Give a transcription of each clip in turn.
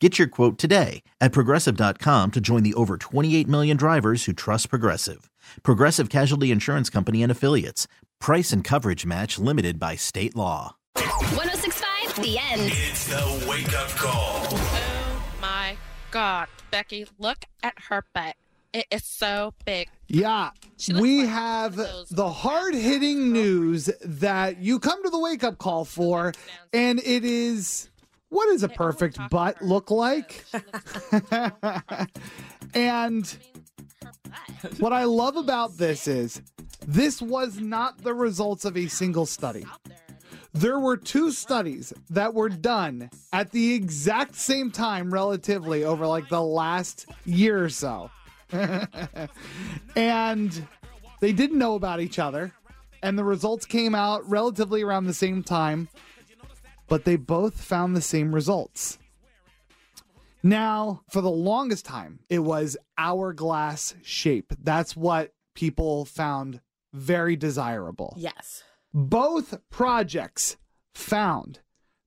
Get your quote today at progressive.com to join the over 28 million drivers who trust Progressive. Progressive Casualty Insurance Company and Affiliates. Price and coverage match limited by state law. 1065 The End. It's the wake up call. Oh my God, Becky, look at her butt. It is so big. Yeah, we like have one of those the hard hitting news that you come to the wake up call for, and it is what does a perfect butt look like? and what I love about this is this was not the results of a single study. There. There were two studies that were done at the exact same time, relatively, over like the last year or so. and they didn't know about each other. And the results came out relatively around the same time, but they both found the same results. Now, for the longest time, it was hourglass shape. That's what people found very desirable Yes. both projects found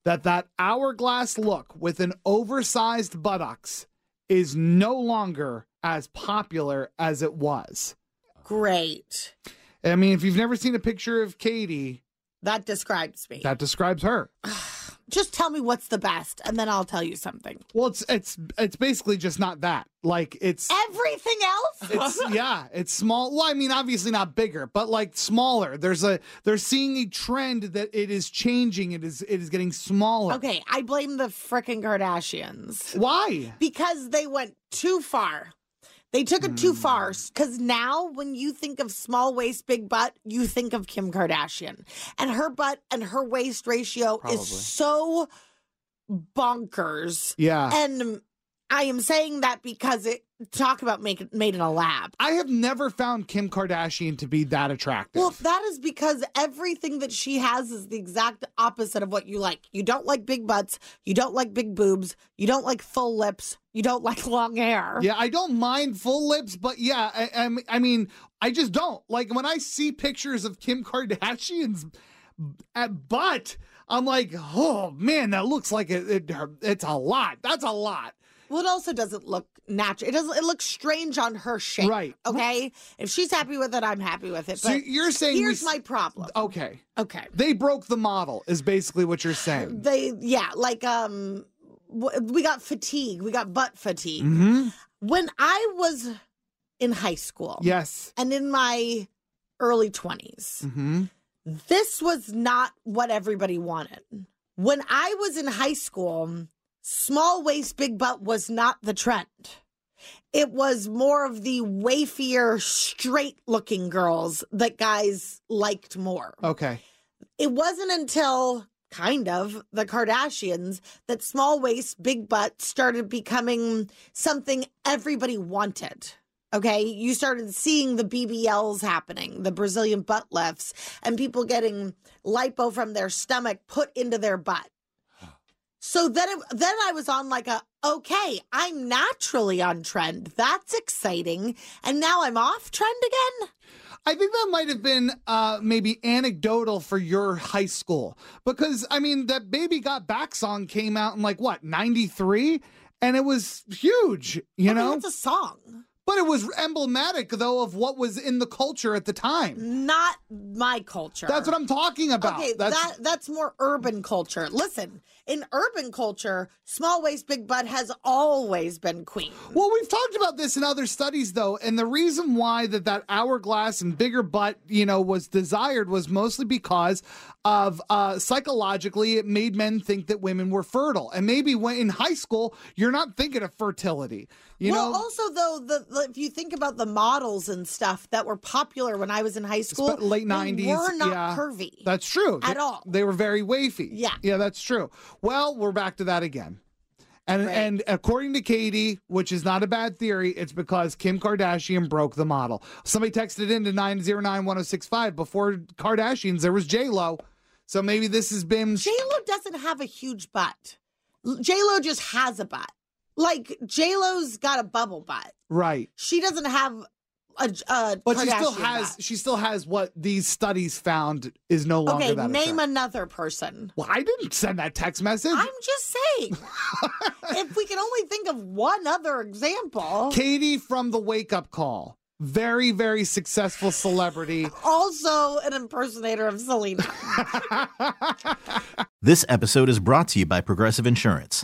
that that hourglass look with an oversized buttocks is no longer as popular as it was. Great. I mean, if you've never seen a picture of Katie, That describes me. that describes her. Just tell me what's the best, and then I'll tell you something. Well, it's it's it's basically just not that. Like it's Everything else? it's yeah, it's small. Well, I mean, obviously not bigger, but like smaller. There's a they're seeing a trend that it is changing. It is it is getting smaller. okay, I blame the frickin' Kardashians Why? because they went too far. They took it too far hmm. because now when you think of small waist, big butt, you think of Kim Kardashian. And her butt and her waist ratio Probably. is so bonkers. Yeah. And I am saying that because it talk about make made in a lab. I have never found Kim Kardashian to be that attractive. Well, that is because everything that she has is the exact opposite of what you like. You don't like big butts. You don't like big boobs. You don't like full lips. You don't like long hair. yeah, I don't mind full lips, but yeah, I, I, mean- I mean, I just don't like when I see pictures of Kim Kardashian's at butt. I'm like, oh man, that looks like it, it, it's a lot. That's a lot. Well, it also doesn't look natural. It doesn't. It looks strange on her shape. Right. Okay. If she's happy with it, I'm happy with it. So But you're saying we here's s- my problem. Okay, Okay. they broke the model, is basically what you're saying. They yeah, like um, w- we got fatigue. We got butt fatigue. hmm When I was in high school. Yes. And in my early 20s. hmm this was not what everybody wanted. When I was in high school, small waist, big butt was not the trend. It was more of the wafier, straight looking girls that guys liked more. Okay. It wasn't until kind of the Kardashians that small waist, big butt started becoming something everybody wanted. Okay. You started seeing the BBLs happening, the Brazilian butt lifts, and people getting lipo from their stomach put into their butt. So then, it, then I was on like a okay, I'm naturally on trend. That's exciting, and now I'm off trend again. I think that might have been uh, maybe anecdotal for your high school because I mean that "Baby Got Back" song came out in like what '93, and it was huge. You Okay, know, it's a song. But it was emblematic, though, of what was in the culture at the time. Not my culture. That's what I'm talking about. Okay, That's, that that's more urban culture. Listen, in urban culture, small waist, big butt has always been queen. Well, we've talked about this in other studies, though, and the reason why that that hourglass and bigger butt, you know, was desired was mostly because of uh, psychologically it made men think that women were fertile, and maybe when in high school you're not thinking of fertility. You well, know, also though, the, the if you think about the models and stuff that were popular when I was in high school, Sp- late 90s, were not yeah. curvy. That's true. At They- all. They were very wavy. Yeah. Yeah, that's true. Well, we're back to that again. And Right. and according to Katie, which is not a bad theory, it's because Kim Kardashian broke the model. Somebody texted in to 909-1065 before Kardashians there was J Lo. So maybe this has been J Lo doesn't have a huge butt. J Lo just has a butt. Like J Lo's got a bubble butt. right. She doesn't have a, a But she still has butt. she still has what these studies found is no longer Okay, that name attractive. another person. Well, I didn't send that text message. I'm just saying. if we can only think of one other example. Katie from the wake up call. Very, very successful celebrity. Also, an impersonator of Selena. This episode is brought to you by Progressive Insurance.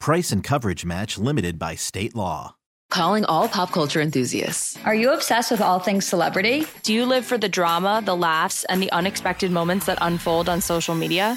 Price and coverage match limited by state law. Calling all pop culture enthusiasts. Are you obsessed with all things celebrity? Do you live for the drama, the laughs, and the unexpected moments that unfold on social media?